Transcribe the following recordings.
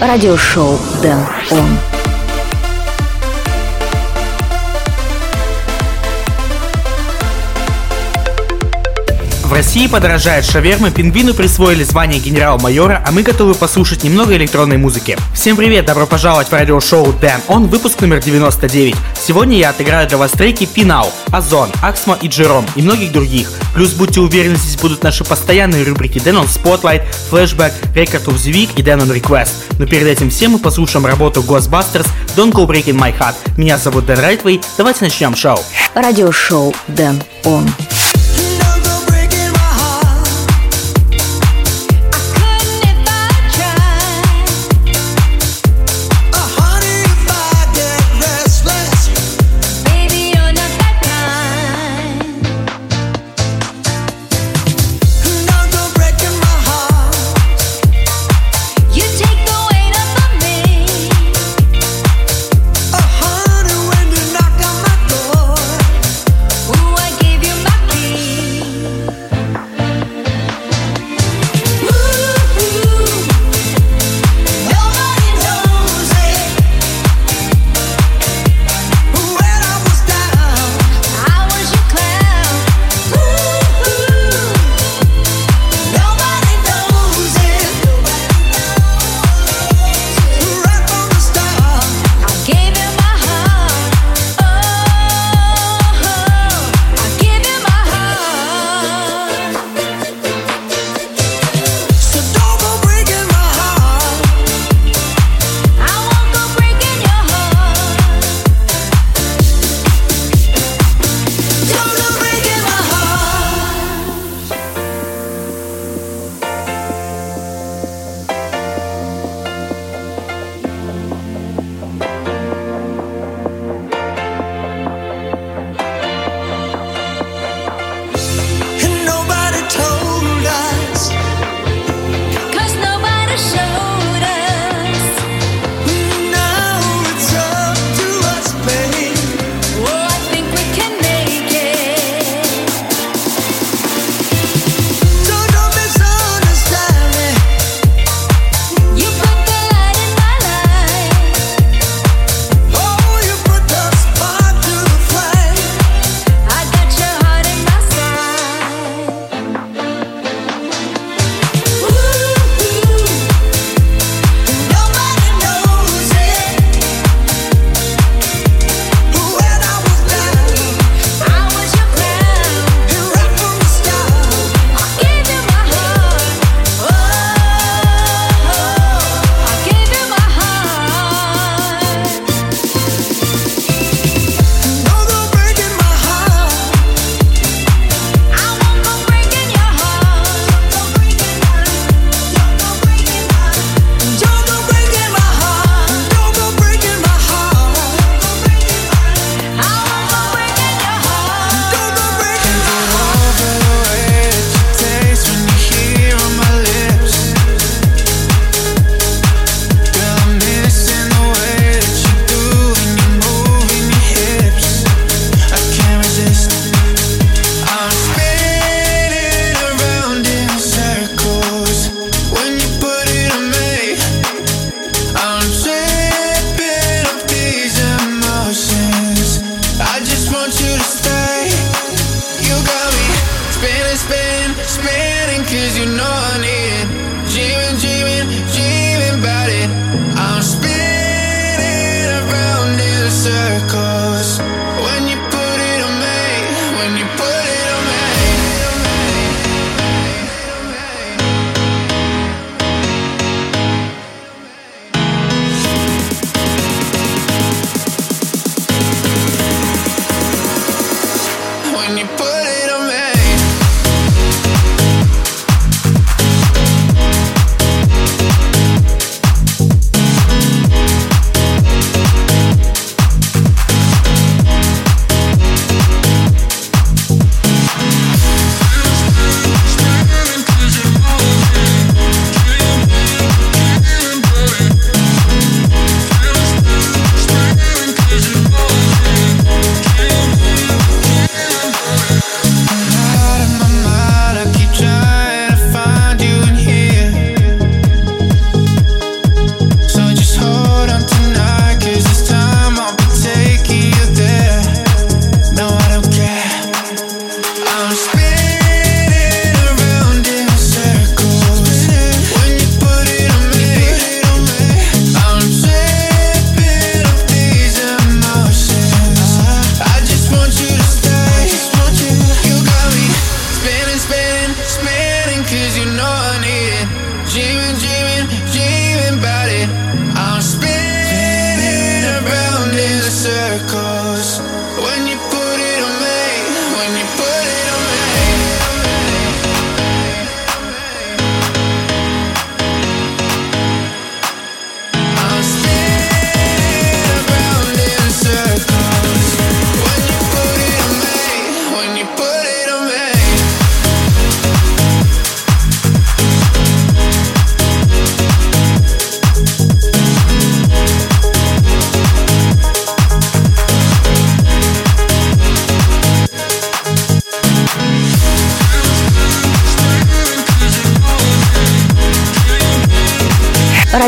Радиошоу Дэн Он. В России подорожает шаверма, пингвину присвоили звание генерал-майора, а мы готовы послушать немного электронной музыки. Всем привет, добро пожаловать в радиошоу Дэн Он, выпуск номер 99. Сегодня я отыграю для вас треки Пинау, Озон, Аксма и Джером и многих других. Плюс будьте уверены, здесь будут наши постоянные рубрики Дэн On Spotlight, Flashback, Record of the Week и Дэн On Request. Но перед этим всем мы послушаем работу Ghostbusters Don't Go Breaking My Heart. Меня зовут Дэн Райтвей, давайте начнем шоу. Радиошоу Дэн Он.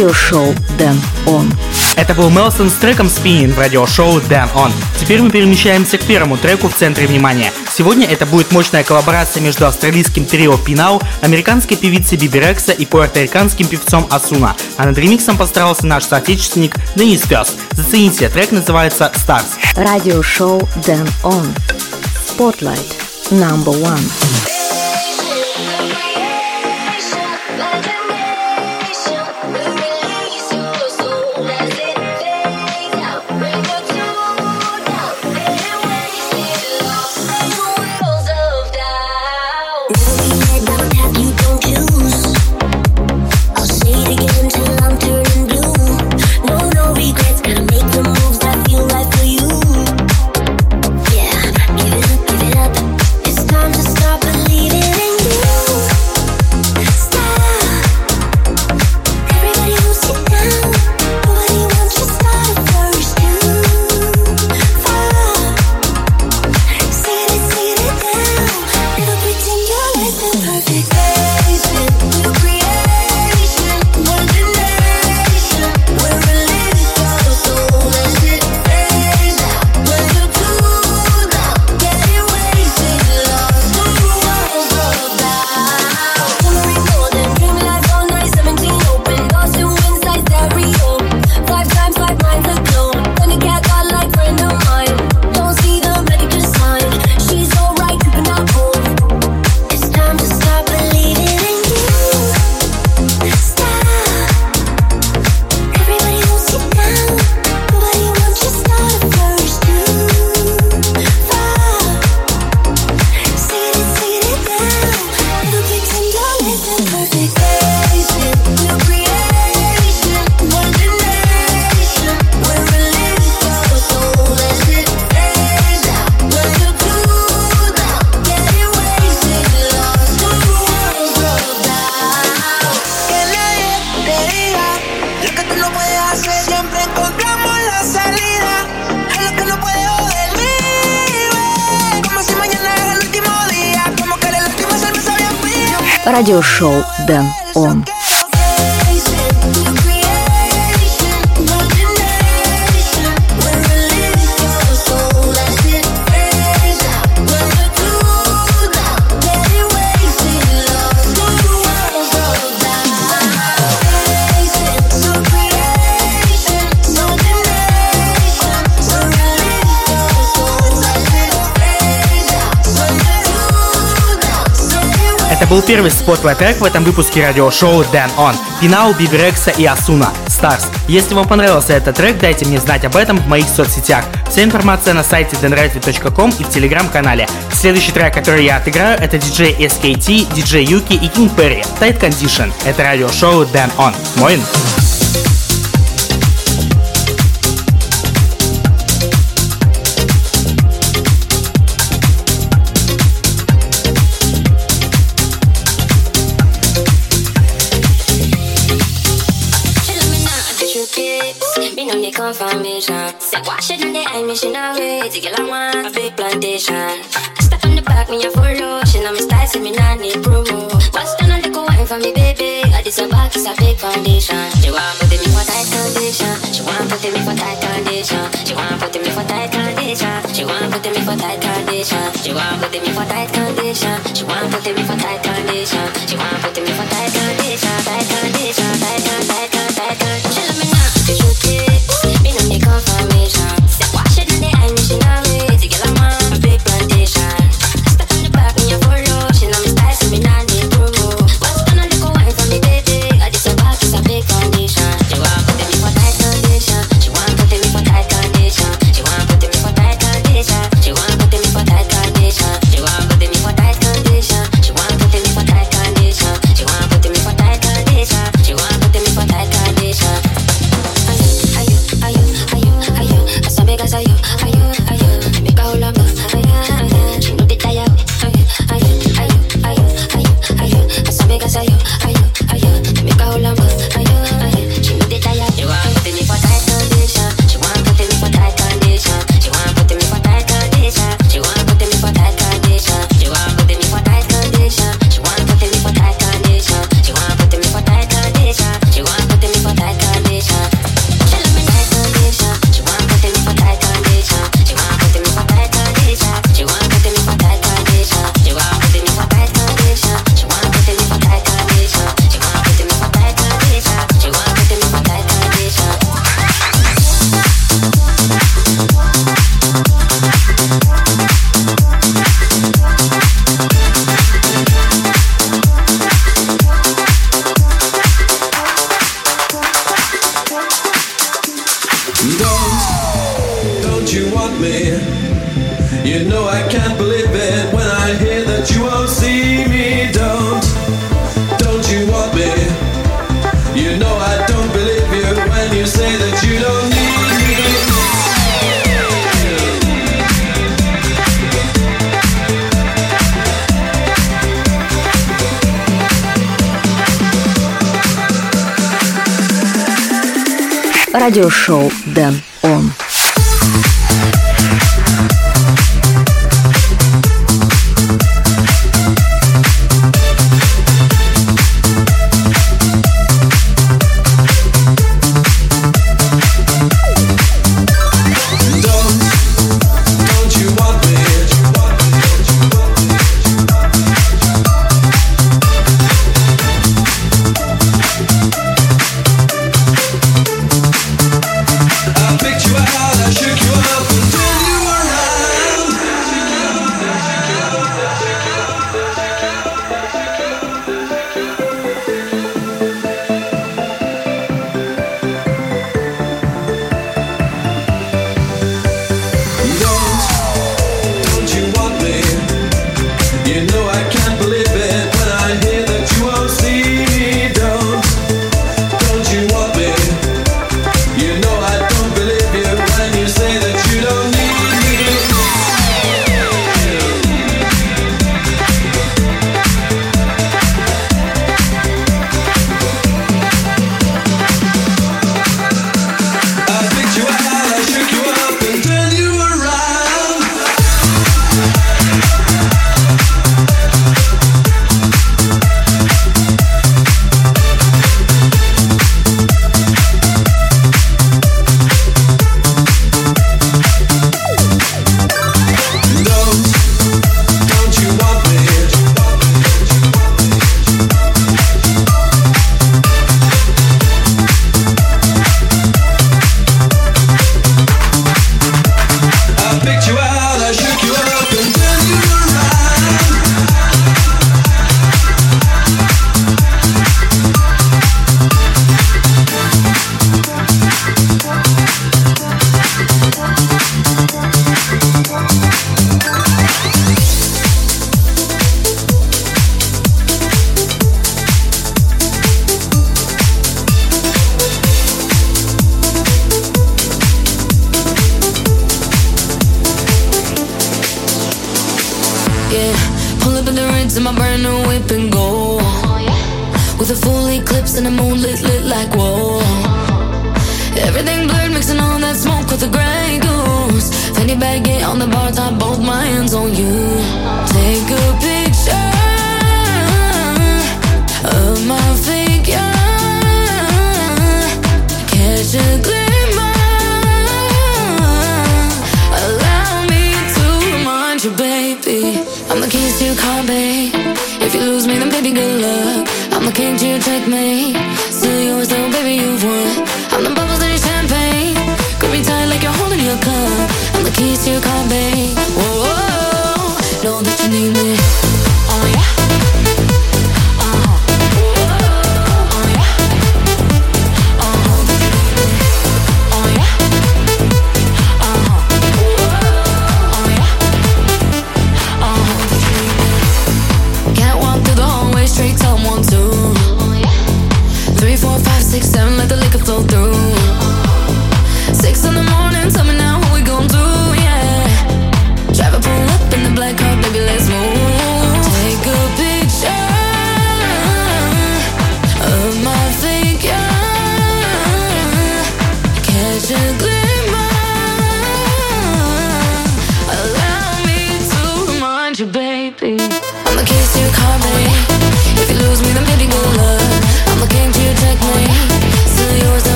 Радиошоу Дэн Он. Это был Мелсон с треком Spinning в радиошоу Dan On. Теперь мы перемещаемся к первому треку в центре внимания. Сегодня это будет мощная коллаборация между австралийским трио Пинау, американской певицей Биби Рекса и пуэрториканским певцом Асуна. А над ремиксом постарался наш соотечественник Денис Фест. Зацените, трек называется Stars. Радиошоу Дэн Он. Spotlight. Number one. Spotlight трек в этом выпуске радиошоу Den ON. Pnau, Bebe Rexha и Ozuna. Stars. Если вам понравился этот трек, дайте мне знать об этом в моих соцсетях. Вся информация на сайте denrightly.com и в телеграм-канале. Следующий трек, который я отыграю, это DJ SKT, DJ Yuki и King Perry. Tight Condition. Это радиошоу Den ON. Моин. Confirmation. Say, why shouldn't they aim me? She wait to get like one, a big plantation. Step on the back, me a follow. She know me style, say me not need promo. What's done on the wine for me, baby? I this a back, a big foundation. She want put me for tight condition. She want put me for tight condition. She want put me for tight condition. She want put me for tight condition. She want put me for tight condition. She want put me for tight condition. She want put me for tight condition. Tight condition. Tight condition. Радиошоу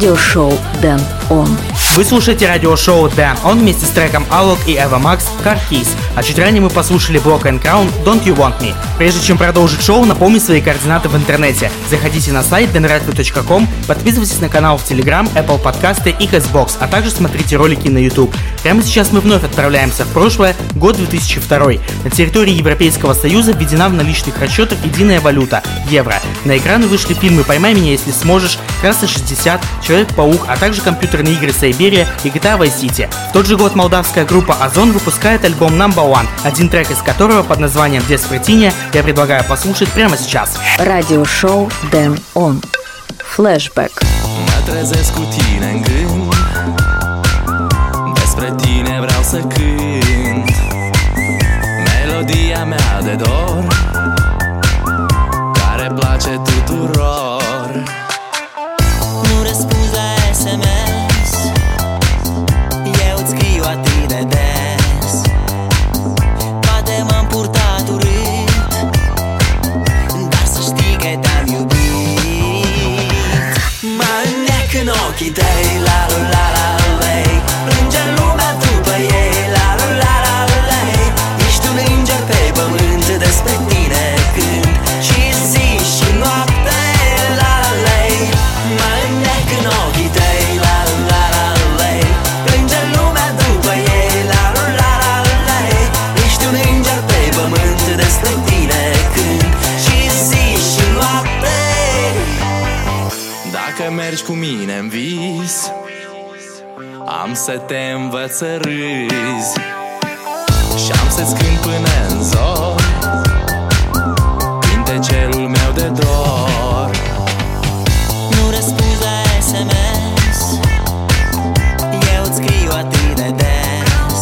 радиошоу Дэн Он. Вы слушаете радиошоу Dan Он вместе с треком Alok и Max Car Keys, а чуть ранее мы послушали блок and Crown Don't You Want Me. Прежде чем продолжить шоу, напомню свои координаты в интернете. Заходите на сайт denradio.com, подписывайтесь на канал в Telegram, Apple подкасты и Castbox, а также смотрите ролики на YouTube. Прямо сейчас мы вновь отправляемся в прошлое, год 2002. На территории Европейского Союза введена в наличных расчетах единая валюта – евро. На экраны вышли фильмы «Поймай меня, если сможешь», «Красный 60», «Человек-паук», а также компьютерные игры Сайбер Сибири и GTA Vice City. В тот же год молдавская группа Озон выпускает альбом Number One, один трек из которого под названием Despertine я предлагаю послушать прямо сейчас. Радиошоу Дэн Он. Flashback. Despre tine vreau să cânt Marea mea de dor Care place tuturor. Nu răspunzi la SMS Eu îți scriu atât de des. Poate m-am purtat urât Dar să știi că te-am iubit. Mă în ochii tăi să te învăț să râzi Și am să-ți cânt până în zor Cântecelul meu de dor. Nu răspunzi la SMS Eu îți scriu atât de des.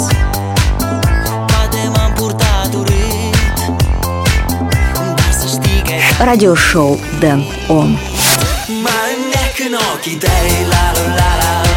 Poate m-am purtat urât Dar să știi că... Radio Show Dan Om. Mă în ochii tăi, la la la la.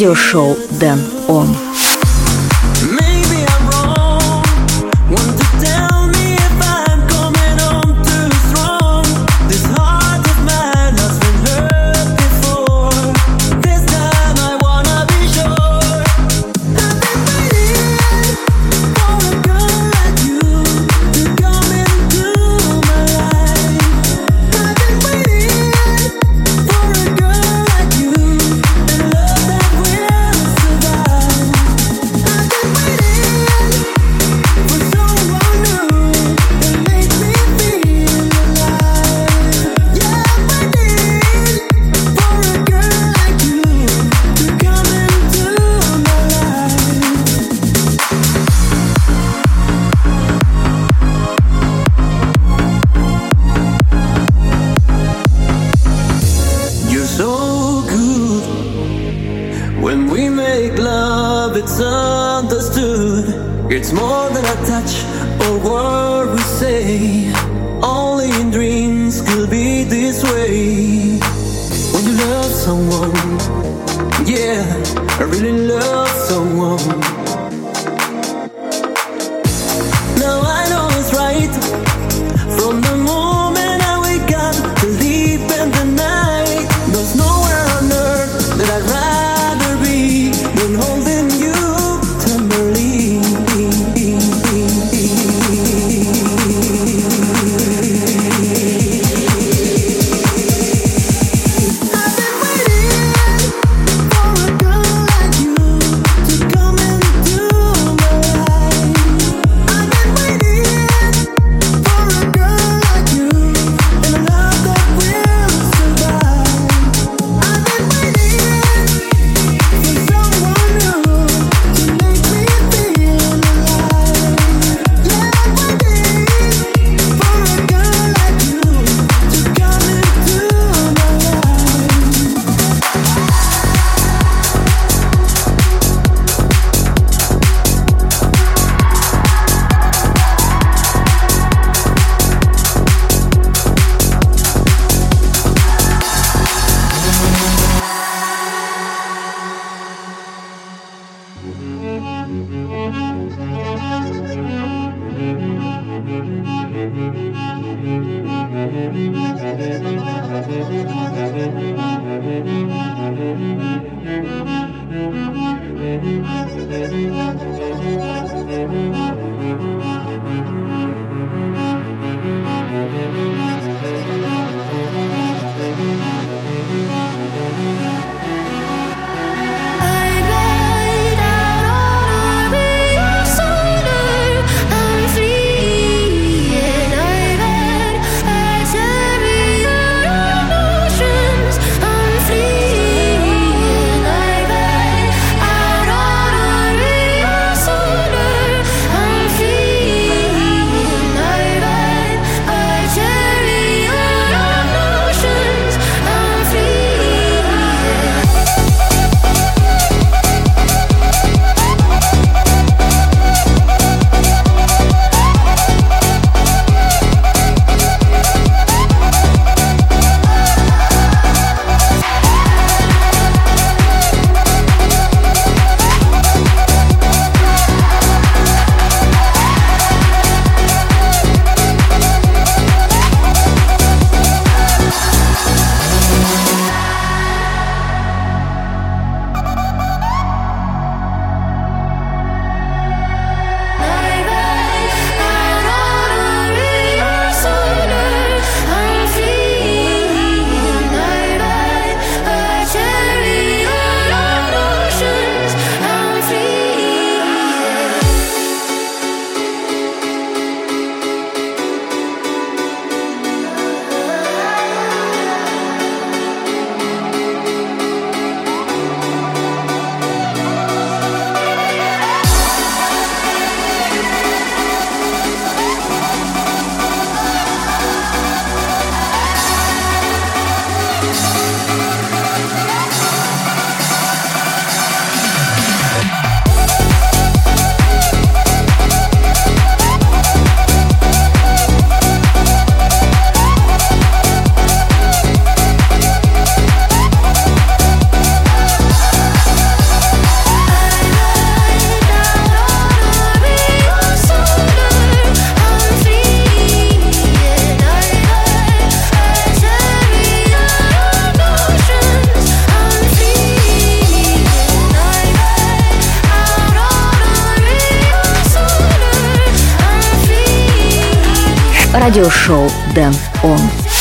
Радиошоу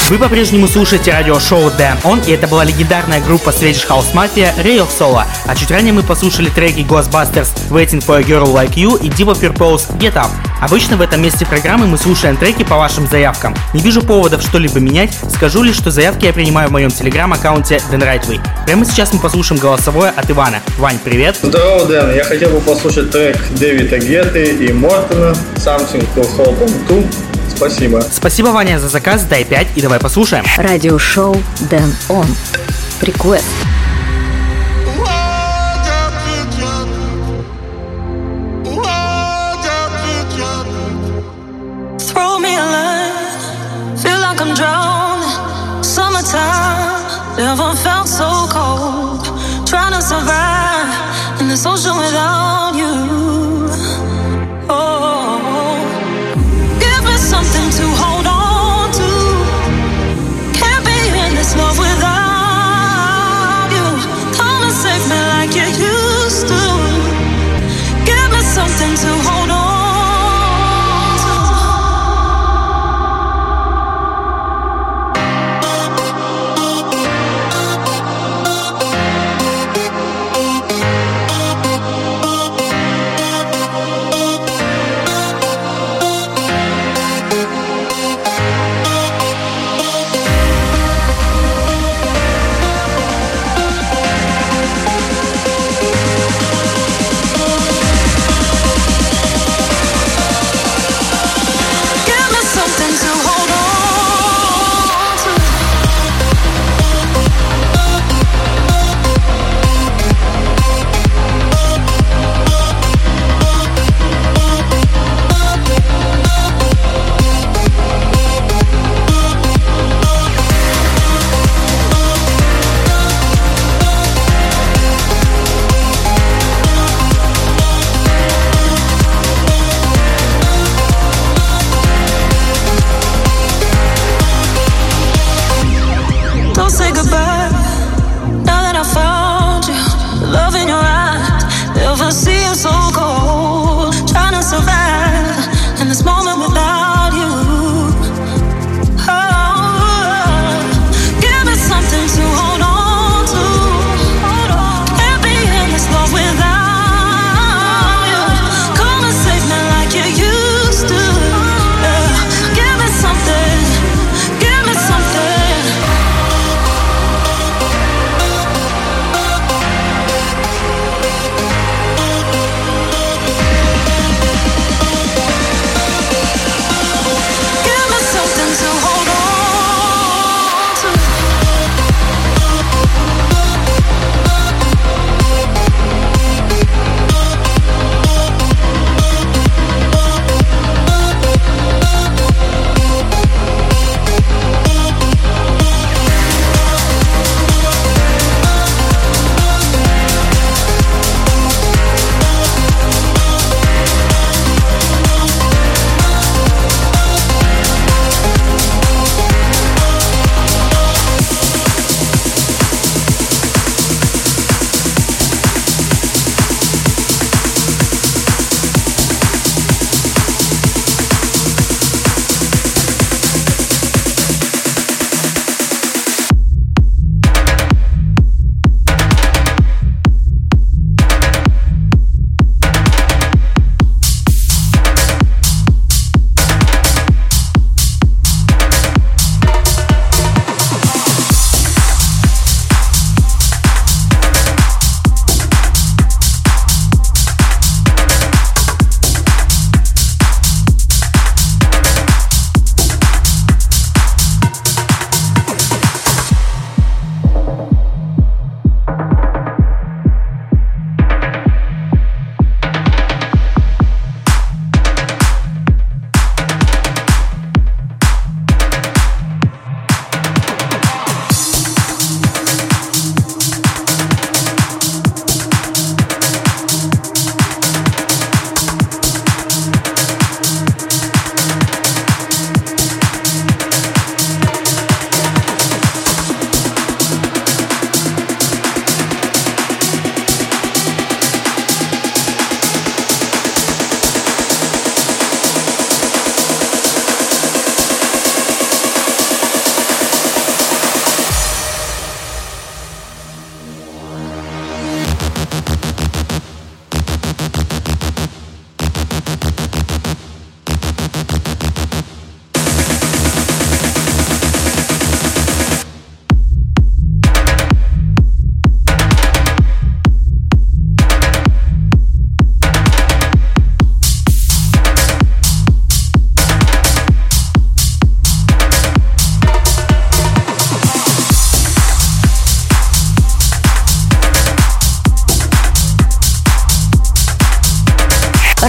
Вы по-прежнему слушаете радиошоу Dan On, и это была легендарная группа Swedish House Mafia Ray of Solo. А чуть ранее мы послушали треки Ghostbusters Waiting for a Girl Like You и Diva Purpose Get Up. Обычно в этом месте программы мы слушаем треки по вашим заявкам. Не вижу поводов что-либо менять, скажу лишь, что заявки я принимаю в моем телеграм-аккаунте Dan Rightway. Прямо сейчас мы послушаем голосовое от Ивана. Вань, привет! Здорово, Дэн. Я хотел бы послушать трек Дэвида Гетты и Мортона «Something to Hold On To». Спасибо. Спасибо, Ваня, за заказ, дай 5 и давай послушаем. Радиошоу Дэн Он. Summertime, never felt so cold. Trying to survive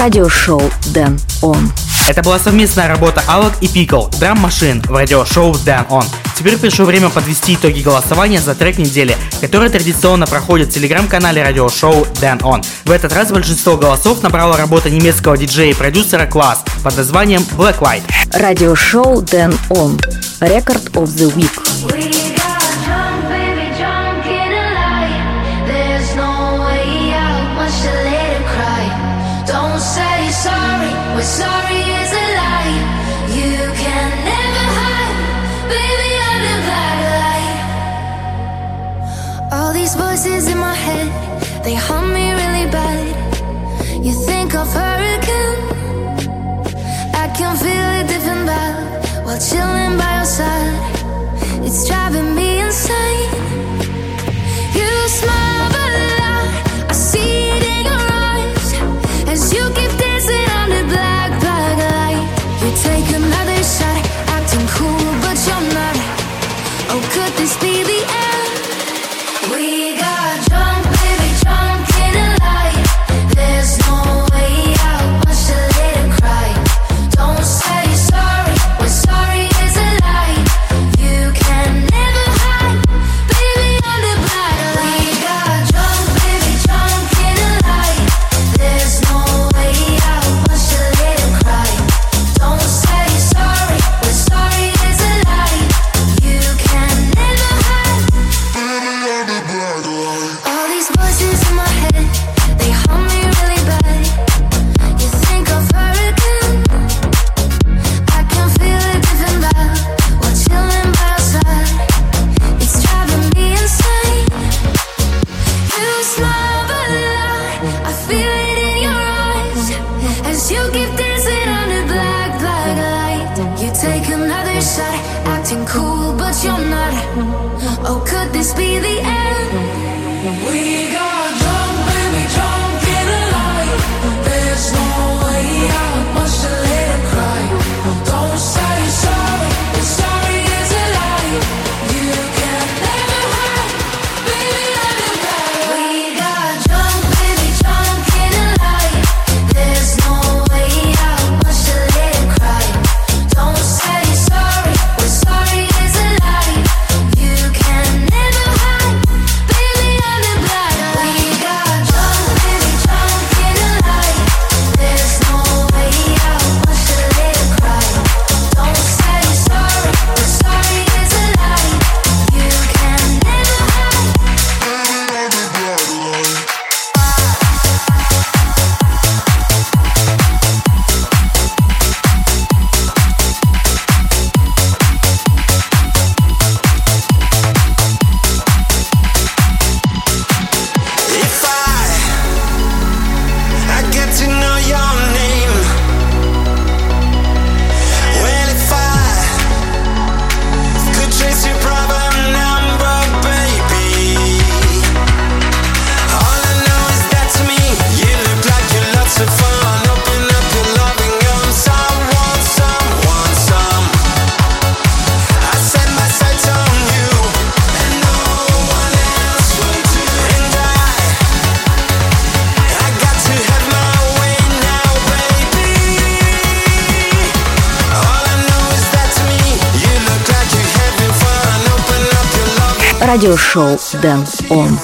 радиошоу Дэн Он. Это была совместная работа Алок и Пикл, Драм Машин в радиошоу Дэн Он. Теперь пришло время подвести итоги голосования за трек недели, который традиционно проходит в телеграм-канале радиошоу Дэн Он. В этот раз большинство голосов набрала работа немецкого диджея и продюсера Класс под названием Blacklight. Радиошоу Дэн Он. Рекорд of the Week. They haunt me really bad. You think of her again? I can feel a different vibe while chilling by your side. It's driving me insane. шоу Дэн Он.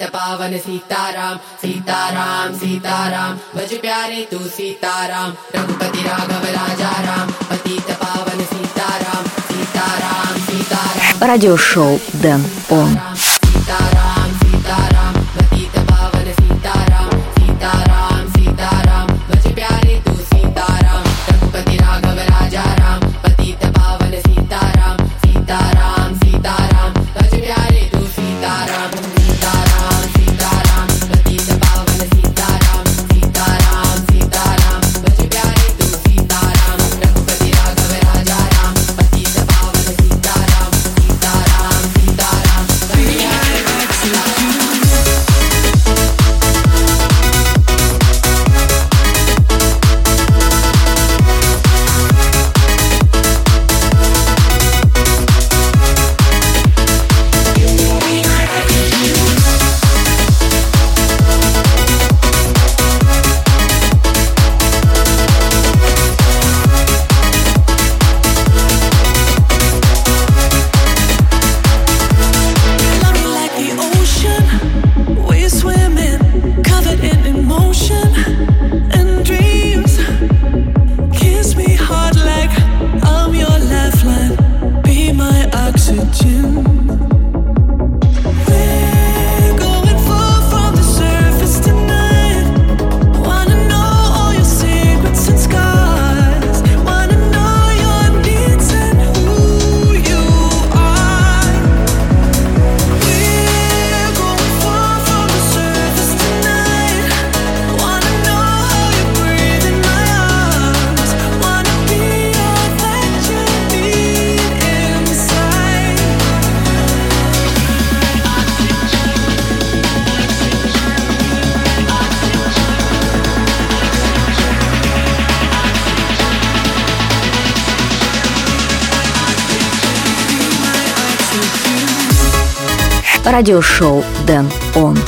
अनंत पावन सीताराम सीताराम सीताराम। भज प्यारे तू सीताराम, रघुपति राघव राजा राम। पतित पावन सीताराम सीताराम सीताराम। राजो शो दम ओम радиошоу «Дэн Он».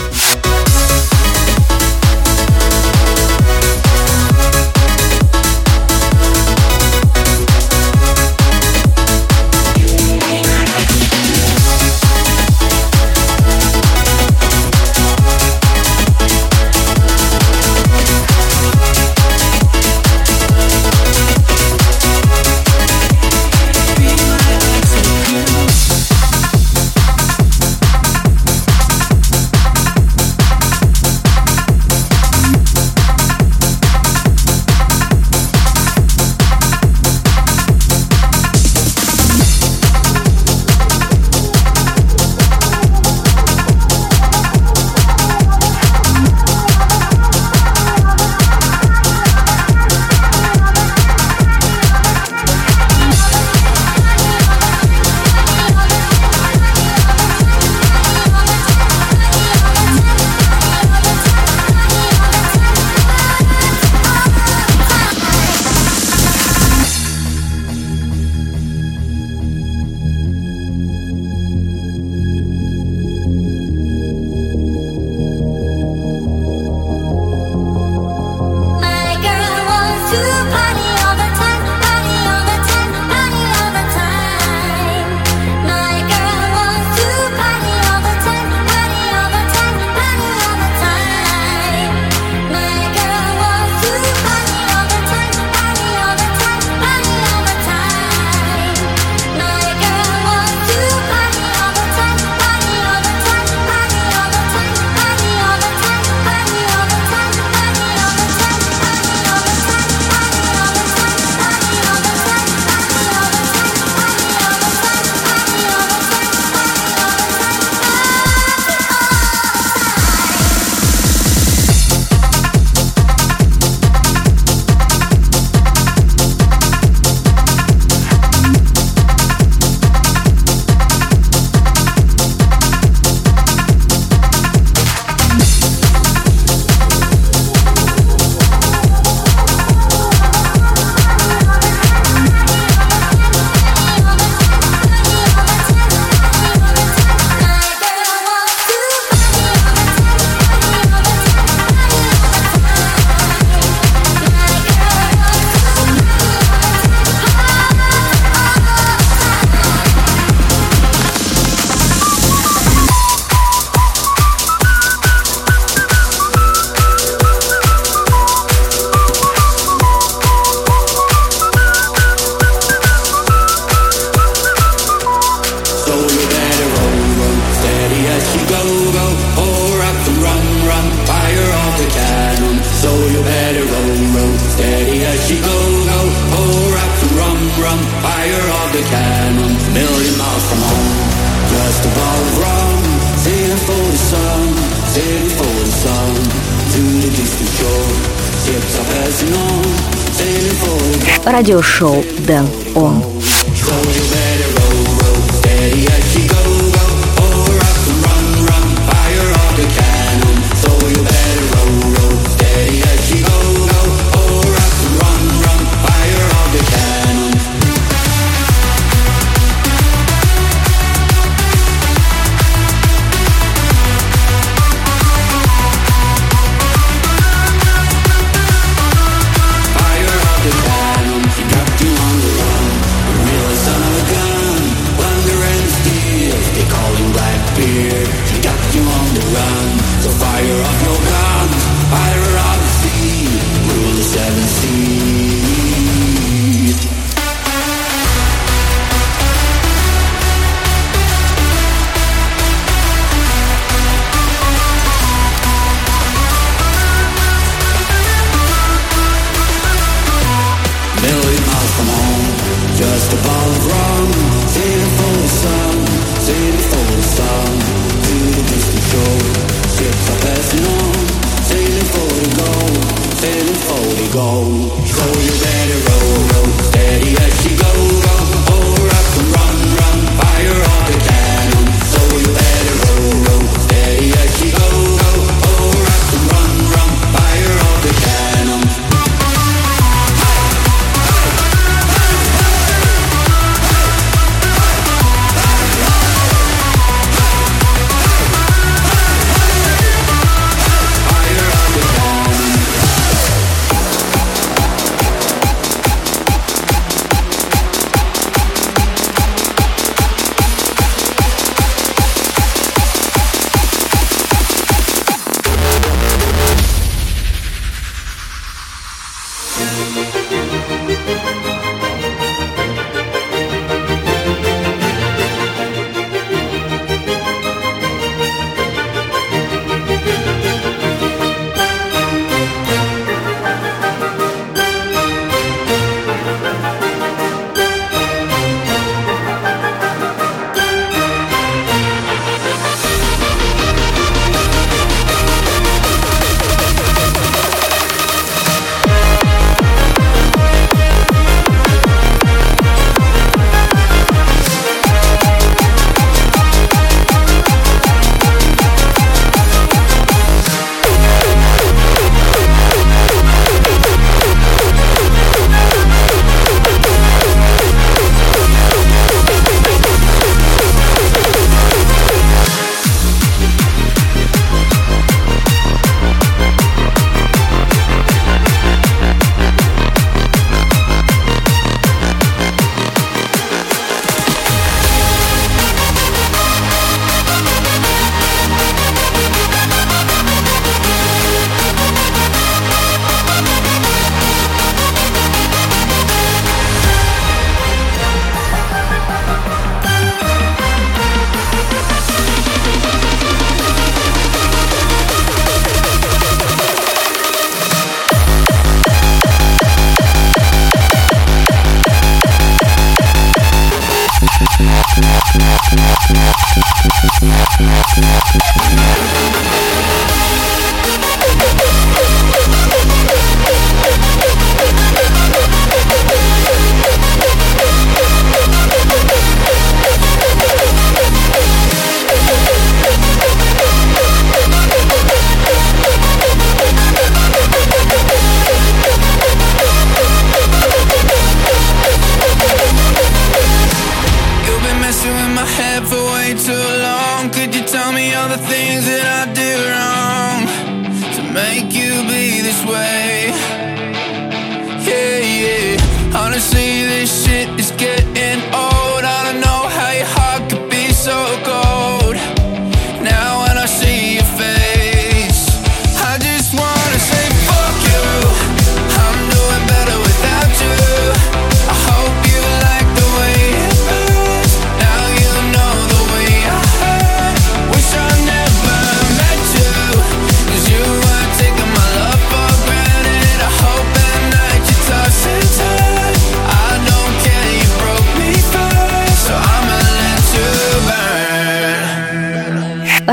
Радиошоу Дэн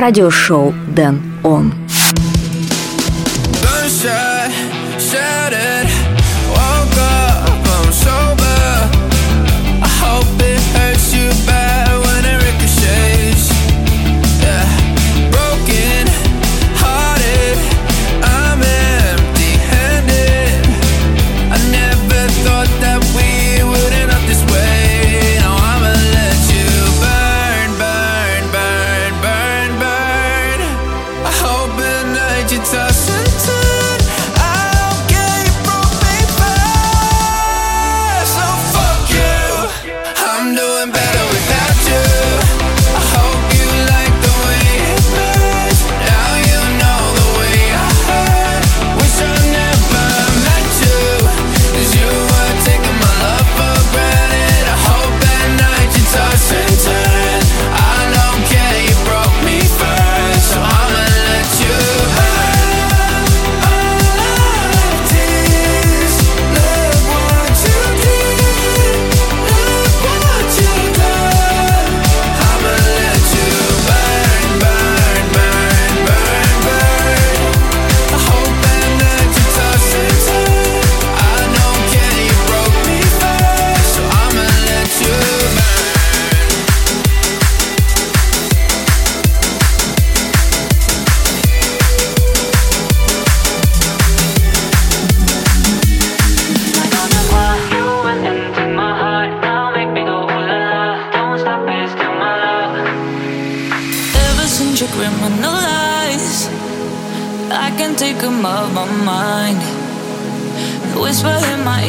Радиошоу Дэн Он.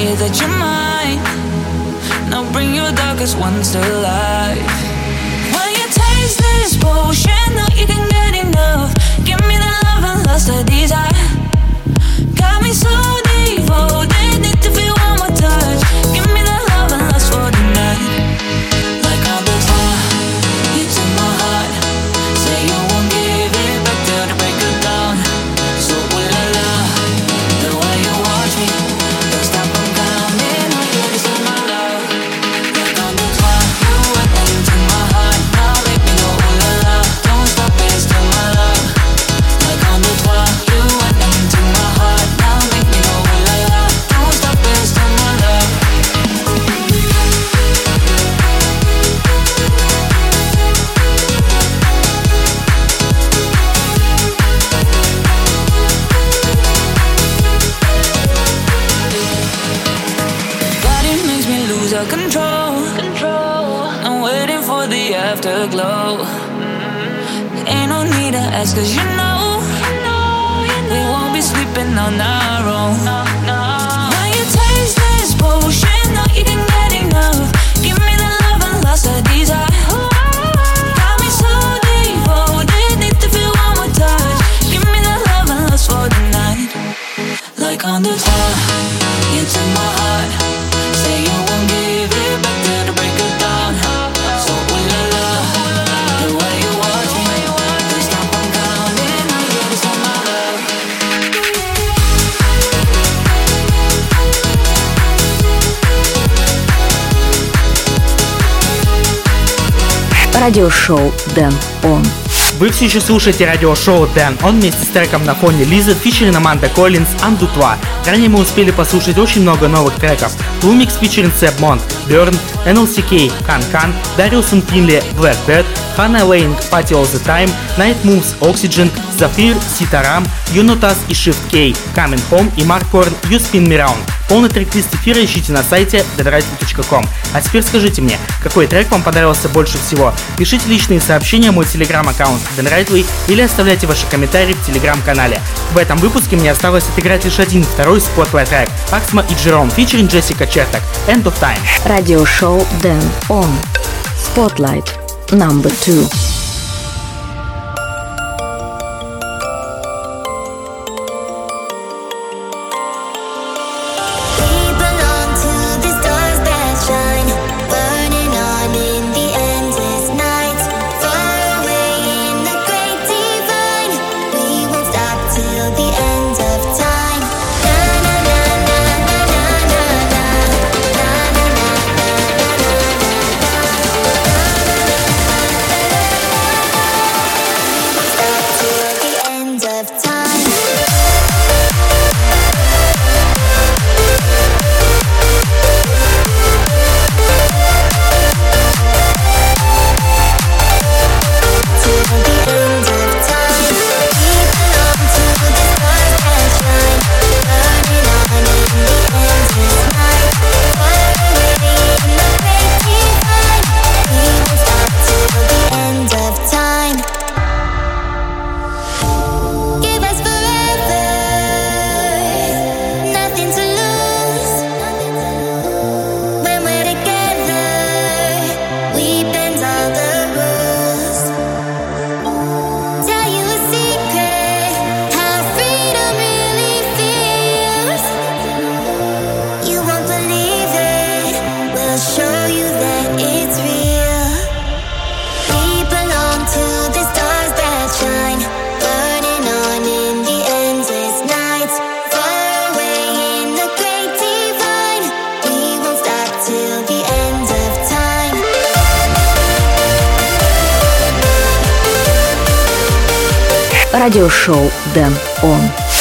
In that you're mine. Now bring your darkest ones to life. When you taste this potion, know you can get enough. Give me the love and lust of desire. Got me so devoted, need to feel one more touch. Cause you know Радиошоу Дэн Он. Вы все еще слушаете радиошоу Дэн. Он вместе с треком на фоне Лизы, фичерин Аманда Коллинз, Андутва. Ранее мы успели послушать очень много новых треков. Lumix фичерин Сэб Монт, Burn, NLCK, Кан Кан, Дариус Финли, Blackbird, Hannah Lane, Party All The Time, Night Moves, Oxygen, Zafir, Ситарам, Юнотас и Shift K, Coming Home и Марк Корн, You Spin Me Round. Полный трек-лист эфира ищите на сайте deadright.com. А теперь скажите мне, какой трек вам понравился больше всего? Пишите личные сообщения в мой телеграм-аккаунт DenRightway или оставляйте ваши комментарии в телеграм-канале. В этом выпуске мне осталось отыграть лишь один второй Spotlight трек Аксма и Джером фичерин Джессика Чертак End of Time. Радиошоу Дэн Он. Spotlight. Number two. Радиошоу Дэн Он.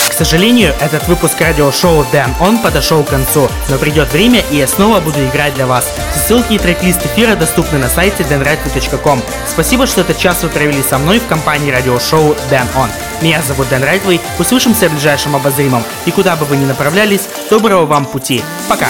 К сожалению, этот выпуск радиошоу Дэн Он подошел к концу, но придет время и я снова буду играть для вас. Ссылки и трек-лист эфира доступны на сайте denrightway.com. Спасибо, что этот час вы провели со мной в компании радиошоу Дэн Он. Меня зовут Дэн Райтвей, услышимся в ближайшем обозримом. И куда бы вы ни направлялись, доброго вам пути. Пока!